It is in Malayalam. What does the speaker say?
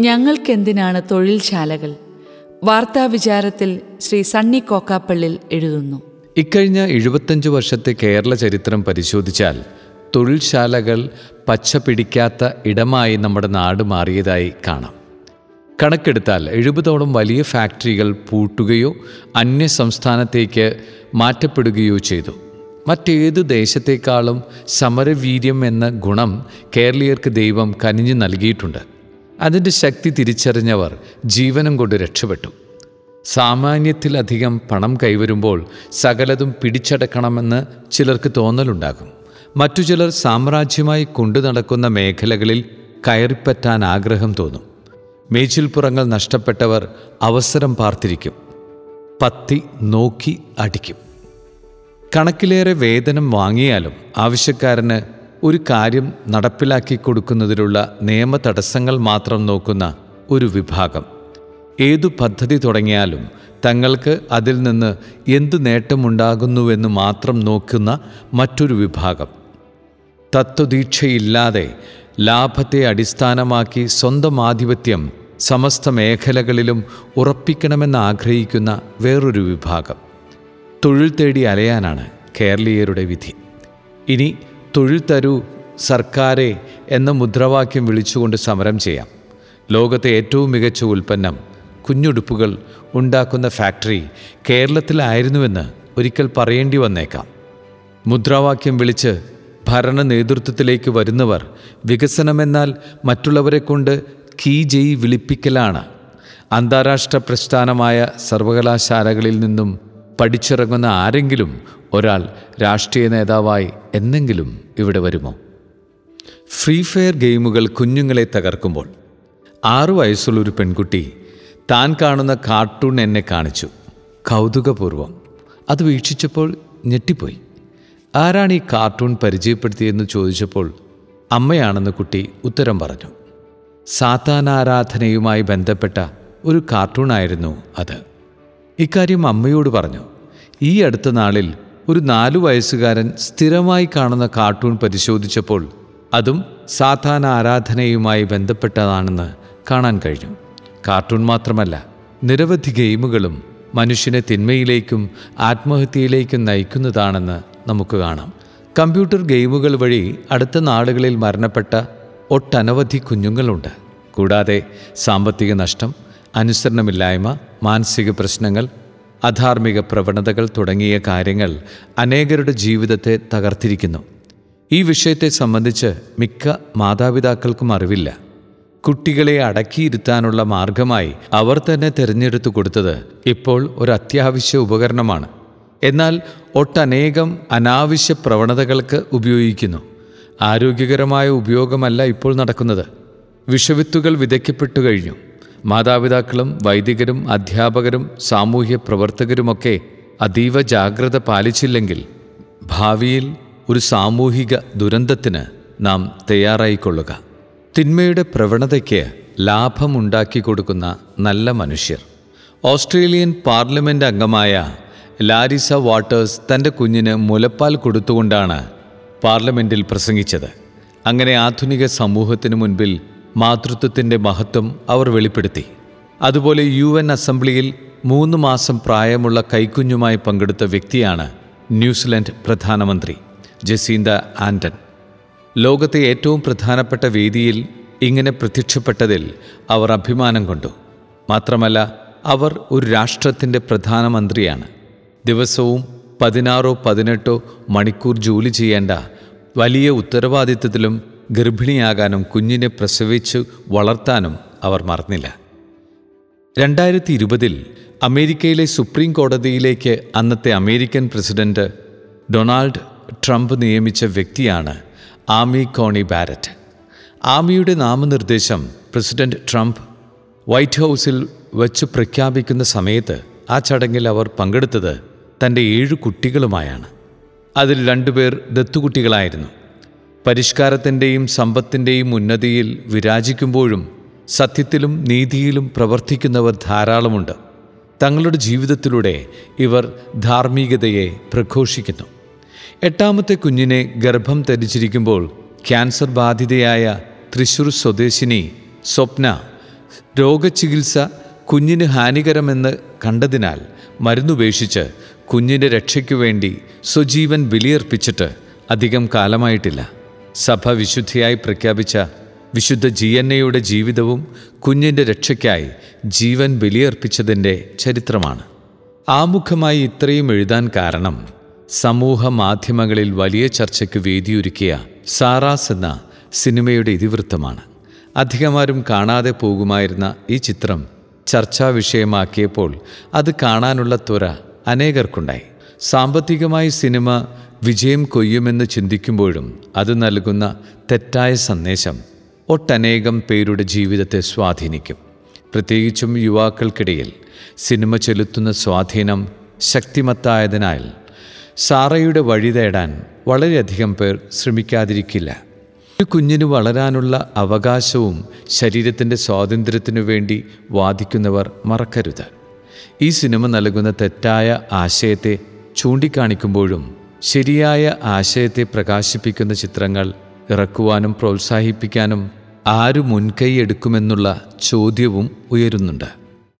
ഞങ്ങൾക്കെന്തിനാണ് തൊഴിൽശാലകൾ? വാർത്താവിചാരത്തിൽ ശ്രീ സണ്ണി കോക്കാപ്പള്ളിൽ എഴുതുന്നു. ഇക്കഴിഞ്ഞ എഴുപത്തഞ്ച് വർഷത്തെ കേരള ചരിത്രം പരിശോധിച്ചാൽ തൊഴിൽശാലകൾ പച്ച പിടിക്കാത്ത ഇടമായി നമ്മുടെ നാട് മാറിയതായി കാണാം. കണക്കെടുത്താൽ എഴുപതോളം വലിയ ഫാക്ടറികൾ പൂട്ടുകയോ അന്യ സംസ്ഥാനത്തേക്ക് മാറ്റപ്പെടുകയോ ചെയ്തു. മറ്റേത് ദേശത്തേക്കാളും സമരവീര്യം എന്ന ഗുണം കേരളീയർക്ക് ദൈവം കനിഞ്ഞു നൽകിയിട്ടുണ്ട്. അതിന്റെ ശക്തി തിരിച്ചറിഞ്ഞവർ ജീവനം കൊണ്ട് രക്ഷപ്പെട്ടു. സാമാന്യത്തിലധികം പണം കൈവരുമ്പോൾ സകലതും പിടിച്ചടക്കണമെന്ന് ചിലർക്ക് തോന്നലുണ്ടാകും. മറ്റു ചിലർ സാമ്രാജ്യമായി കൊണ്ടു നടക്കുന്ന മേഖലകളിൽ കയറിപ്പറ്റാൻ ആഗ്രഹം തോന്നും. മേച്ചിൽപ്പുറങ്ങൾ നഷ്ടപ്പെട്ടവർ അവസരം പാർത്തിരിക്കും. പത്തി നോക്കി അടിക്കും. കണക്കിലേറെ വേതനം വാങ്ങിയാലും ആവശ്യക്കാരന് ഒരു കാര്യം നടപ്പിലാക്കി കൊടുക്കുന്നതിലുള്ള നിയമ തടസ്സങ്ങൾ മാത്രം നോക്കുന്ന ഒരു വിഭാഗം. ഏതു പദ്ധതി തുടങ്ങിയാലും തങ്ങൾക്ക് അതിൽ നിന്ന് എന്തു നേട്ടമുണ്ടാകുന്നുവെന്ന് മാത്രം നോക്കുന്ന മറ്റൊരു വിഭാഗം. തത്വദീക്ഷയില്ലാതെ ലാഭത്തെ അടിസ്ഥാനമാക്കി സ്വന്തം ആധിപത്യം സമസ്ത മേഖലകളിലും ഉറപ്പിക്കണമെന്ന് ആഗ്രഹിക്കുന്ന വേറൊരു വിഭാഗം. തൊഴിൽ തേടി അലയാനാണ് കേരളീയരുടെ വിധി. ഇനി തൊഴിൽ തരൂ സർക്കാരെ എന്ന മുദ്രാവാക്യം വിളിച്ചുകൊണ്ട് സമരം ചെയ്യാം. ലോകത്തെ ഏറ്റവും മികച്ച ഉൽപ്പന്നം കുഞ്ഞുടുപ്പുകൾ ഉണ്ടാക്കുന്ന ഫാക്ടറി കേരളത്തിലായിരുന്നുവെന്ന് ഒരിക്കൽ പറയേണ്ടി വന്നേക്കാം. മുദ്രാവാക്യം വിളിച്ച് ഭരണ നേതൃത്വത്തിലേക്ക് വരുന്നവർ വികസനമെന്നാൽ മറ്റുള്ളവരെ കൊണ്ട് കീ ജയി വിളിപ്പിക്കലാണ്. അന്താരാഷ്ട്ര പ്രസ്ഥാനമായ സർവകലാശാലകളിൽ നിന്നും പഠിച്ചിറങ്ങുന്ന ആരെങ്കിലും ഒരാൾ രാഷ്ട്രീയ നേതാവായി എന്നെങ്കിലും ഇവിടെ വരുമോ? ഫ്രീ ഫയർ ഗെയിമുകൾ കുഞ്ഞുങ്ങളെ തകർക്കുമ്പോൾ ആറു വയസ്സുള്ളൊരു പെൺകുട്ടി താൻ കാണുന്ന കാർട്ടൂൺ എന്നെ കാണിച്ചു. കൗതുകപൂർവം. അത് വീക്ഷിച്ചപ്പോൾ ഞെട്ടിപ്പോയി. ആരാണ് ഈ കാർട്ടൂൺ പരിചയപ്പെടുത്തിയെന്ന് ചോദിച്ചപ്പോൾ അമ്മയാണെന്ന് കുട്ടി ഉത്തരം പറഞ്ഞു. സാത്താനാരാധനയുമായി ബന്ധപ്പെട്ട ഒരു കാർട്ടൂണായിരുന്നു അത്. ഇക്കാര്യം അമ്മയോട് പറഞ്ഞു. ഈ അടുത്ത നാളിൽ ഒരു നാലു വയസ്സുകാരൻ സ്ഥിരമായി കാണുന്ന കാർട്ടൂൺ പരിശോധിച്ചപ്പോൾ അതും സാധാരണ ആരാധനയുമായി ബന്ധപ്പെട്ടതാണെന്ന് കാണാൻ കഴിഞ്ഞു. കാർട്ടൂൺ മാത്രമല്ല നിരവധി ഗെയിമുകളും മനുഷ്യനെ തിന്മയിലേക്കും ആത്മഹത്യയിലേക്കും നയിക്കുന്നതാണെന്ന് നമുക്ക് കാണാം. കമ്പ്യൂട്ടർ ഗെയിമുകൾ വഴി അടുത്ത നാളുകളിൽ മരണപ്പെട്ട ഒട്ടനവധി കുഞ്ഞുങ്ങളുണ്ട്. കൂടാതെ സാമ്പത്തിക നഷ്ടം അനുസരണമില്ലായ്മ മാനസിക പ്രശ്നങ്ങൾ അധാർമിക പ്രവണതകൾ തുടങ്ങിയ കാര്യങ്ങൾ അനേകരുടെ ജീവിതത്തെ തകർത്തിരിക്കുന്നു. ഈ വിഷയത്തെ സംബന്ധിച്ച് മിക്ക മാതാപിതാക്കൾക്കും അറിവില്ല. കുട്ടികളെ അടക്കിയിരുത്താനുള്ള മാർഗമായി അവർ തന്നെ തിരഞ്ഞെടുത്തു കൊടുത്തത് ഇപ്പോൾ ഒരു അത്യാവശ്യ ഉപകരണമാണ്. എന്നാൽ ഒട്ടനേകം അനാവശ്യ പ്രവണതകൾക്ക് ഉപയോഗിക്കുന്നു. ആരോഗ്യകരമായ ഉപയോഗമല്ല ഇപ്പോൾ നടക്കുന്നത്. വിഷവിത്തുകൾ വിതയ്ക്കപ്പെട്ടു കഴിഞ്ഞു. മാതാപിതാക്കളും വൈദികരും അധ്യാപകരും സാമൂഹ്യ പ്രവർത്തകരുമൊക്കെ അതീവ ജാഗ്രത പാലിച്ചില്ലെങ്കിൽ ഭാവിയിൽ ഒരു സാമൂഹിക ദുരന്തത്തിന് നാം തയ്യാറായിക്കൊള്ളുക. തിന്മയുടെ പ്രവണതയ്ക്ക് ലാഭമുണ്ടാക്കി കൊടുക്കുന്ന നല്ല മനുഷ്യർ. ഓസ്ട്രേലിയൻ പാർലമെന്റ് അംഗമായ ലാരിസ വാട്ടേഴ്സ് തന്റെ കുഞ്ഞിന് മുലപ്പാൽ കൊടുത്തുകൊണ്ടാണ് പാർലമെന്റിൽ പ്രസംഗിച്ചത്. അങ്ങനെ ആധുനിക സമൂഹത്തിനു മുൻപിൽ മാതൃത്വത്തിന്റെ മഹത്വം അവർ വെളിപ്പെടുത്തി. അതുപോലെ യു എൻ അസംബ്ലിയിൽ മൂന്ന് മാസം പ്രായമുള്ള കൈക്കുഞ്ഞുമായി പങ്കെടുത്ത വ്യക്തിയാണ് ന്യൂസിലൻഡ് പ്രധാനമന്ത്രി ജസീന്ത ആൻഡൻ ലോകത്തെ ഏറ്റവും പ്രധാനപ്പെട്ട വേദിയിൽ ഇങ്ങനെ പ്രത്യക്ഷപ്പെട്ടതിൽ അവർ അഭിമാനം കൊണ്ടു. മാത്രമല്ല അവർ ഒരു രാഷ്ട്രത്തിന്റെ പ്രധാനമന്ത്രിയാണ്. ദിവസവും പതിനാറോ പതിനെട്ടോ മണിക്കൂർ ജോലി ചെയ്യേണ്ട വലിയ ഉത്തരവാദിത്വത്തിലും ഗർഭിണിയാകാനും കുഞ്ഞിനെ പ്രസവിച്ച് വളർത്താനും അവർ മറന്നില്ല. രണ്ടായിരത്തി ഇരുപതിൽ അമേരിക്കയിലെ സുപ്രീം കോടതിയിലേക്ക് അന്നത്തെ അമേരിക്കൻ പ്രസിഡന്റ് ഡൊണാൾഡ് ട്രംപ് നിയമിച്ച വ്യക്തിയാണ് ആമി കോണി ബാരറ്റ്. ആമിയുടെ നാമനിർദ്ദേശം പ്രസിഡന്റ് ട്രംപ് വൈറ്റ് ഹൗസിൽ വച്ച് പ്രഖ്യാപിക്കുന്ന സമയത്ത് ആ ചടങ്ങിൽ അവർ പങ്കെടുത്തത് തന്റെ ഏഴ് കുട്ടികളുമായാണ്. അതിൽ രണ്ടുപേർ ദത്തുകുട്ടികളായിരുന്നു. പരിഷ്കാരത്തിന്റെയും സമ്പത്തിന്റെയും ഉന്നതിയിൽ വിരാജിക്കുമ്പോഴും സത്യത്തിലും നീതിയിലും പ്രവർത്തിക്കുന്നവർ ധാരാളമുണ്ട്. തങ്ങളുടെ ജീവിതത്തിലൂടെ ഇവർ ധാർമ്മികതയെ പ്രഘോഷിക്കുന്നു. എട്ടാമത്തെ കുഞ്ഞിനെ ഗർഭം ധരിച്ചിരിക്കുമ്പോൾ ക്യാൻസർ ബാധിതയായ തൃശൂർ സ്വദേശിനി സ്വപ്ന രോഗചികിത്സ കുഞ്ഞിന് ഹാനികരമെന്ന് കണ്ടതിനാൽ മരുന്നുപേക്ഷിച്ച് കുഞ്ഞിന്റെ രക്ഷയ്ക്കു വേണ്ടി സ്വജീവൻ ബലിയർപ്പിച്ചിട്ട് അധികം കാലമായിട്ടില്ല. സഭ വിശുദ്ധിയായി പ്രഖ്യാപിച്ച വിശുദ്ധ ജി എൻ എയുടെ ജീവിതവും കുഞ്ഞിന്റെ രക്ഷയ്ക്കായി ജീവൻ ബലിയർപ്പിച്ചതിന്റെ ചരിത്രമാണ്. ആമുഖമായി ഇത്രയും എഴുതാൻ കാരണം സമൂഹ മാധ്യമങ്ങളിൽ വലിയ ചർച്ചയ്ക്ക് വേദിയൊരുക്കിയ സാറാസ് എന്ന സിനിമയുടെ ഇതിവൃത്തമാണ്. അധികമാരും കാണാതെ പോകുമായിരുന്ന ഈ ചിത്രം ചർച്ചാ വിഷയമാക്കിയപ്പോൾ അത് കാണാനുള്ള ത്വര അനേകർക്കുണ്ടായി. സാമ്പത്തികമായി സിനിമ വിജയം കൊയ്യുമെന്ന് ചിന്തിക്കുമ്പോഴും അത് നൽകുന്ന തെറ്റായ സന്ദേശം ഒട്ടനേകം പേരുടെ ജീവിതത്തെ സ്വാധീനിക്കും. പ്രത്യേകിച്ചും യുവാക്കൾക്കിടയിൽ സിനിമ ചെലുത്തുന്ന സ്വാധീനം ശക്തിമത്തായതിനാൽ സാറയുടെ വഴി തേടാൻ വളരെയധികം പേർ ശ്രമിക്കാതിരിക്കില്ല. ഒരു കുഞ്ഞിന് വളരാനുള്ള അവകാശവും ശരീരത്തിന്റെ സ്വാതന്ത്ര്യത്തിനു വേണ്ടി വാദിക്കുന്നവർ മറക്കരുത്. ഈ സിനിമ നൽകുന്ന തെറ്റായ ആശയത്തെ ചൂണ്ടിക്കാണിക്കുമ്പോഴും ശരിയായ ആശയത്തെ പ്രകാശിപ്പിക്കുന്ന ചിത്രങ്ങൾ ഇറക്കുവാനും പ്രോത്സാഹിപ്പിക്കാനും ആരു മുൻകൈ എടുക്കുമെന്നുള്ള ചോദ്യവും ഉയരുന്നുണ്ട്.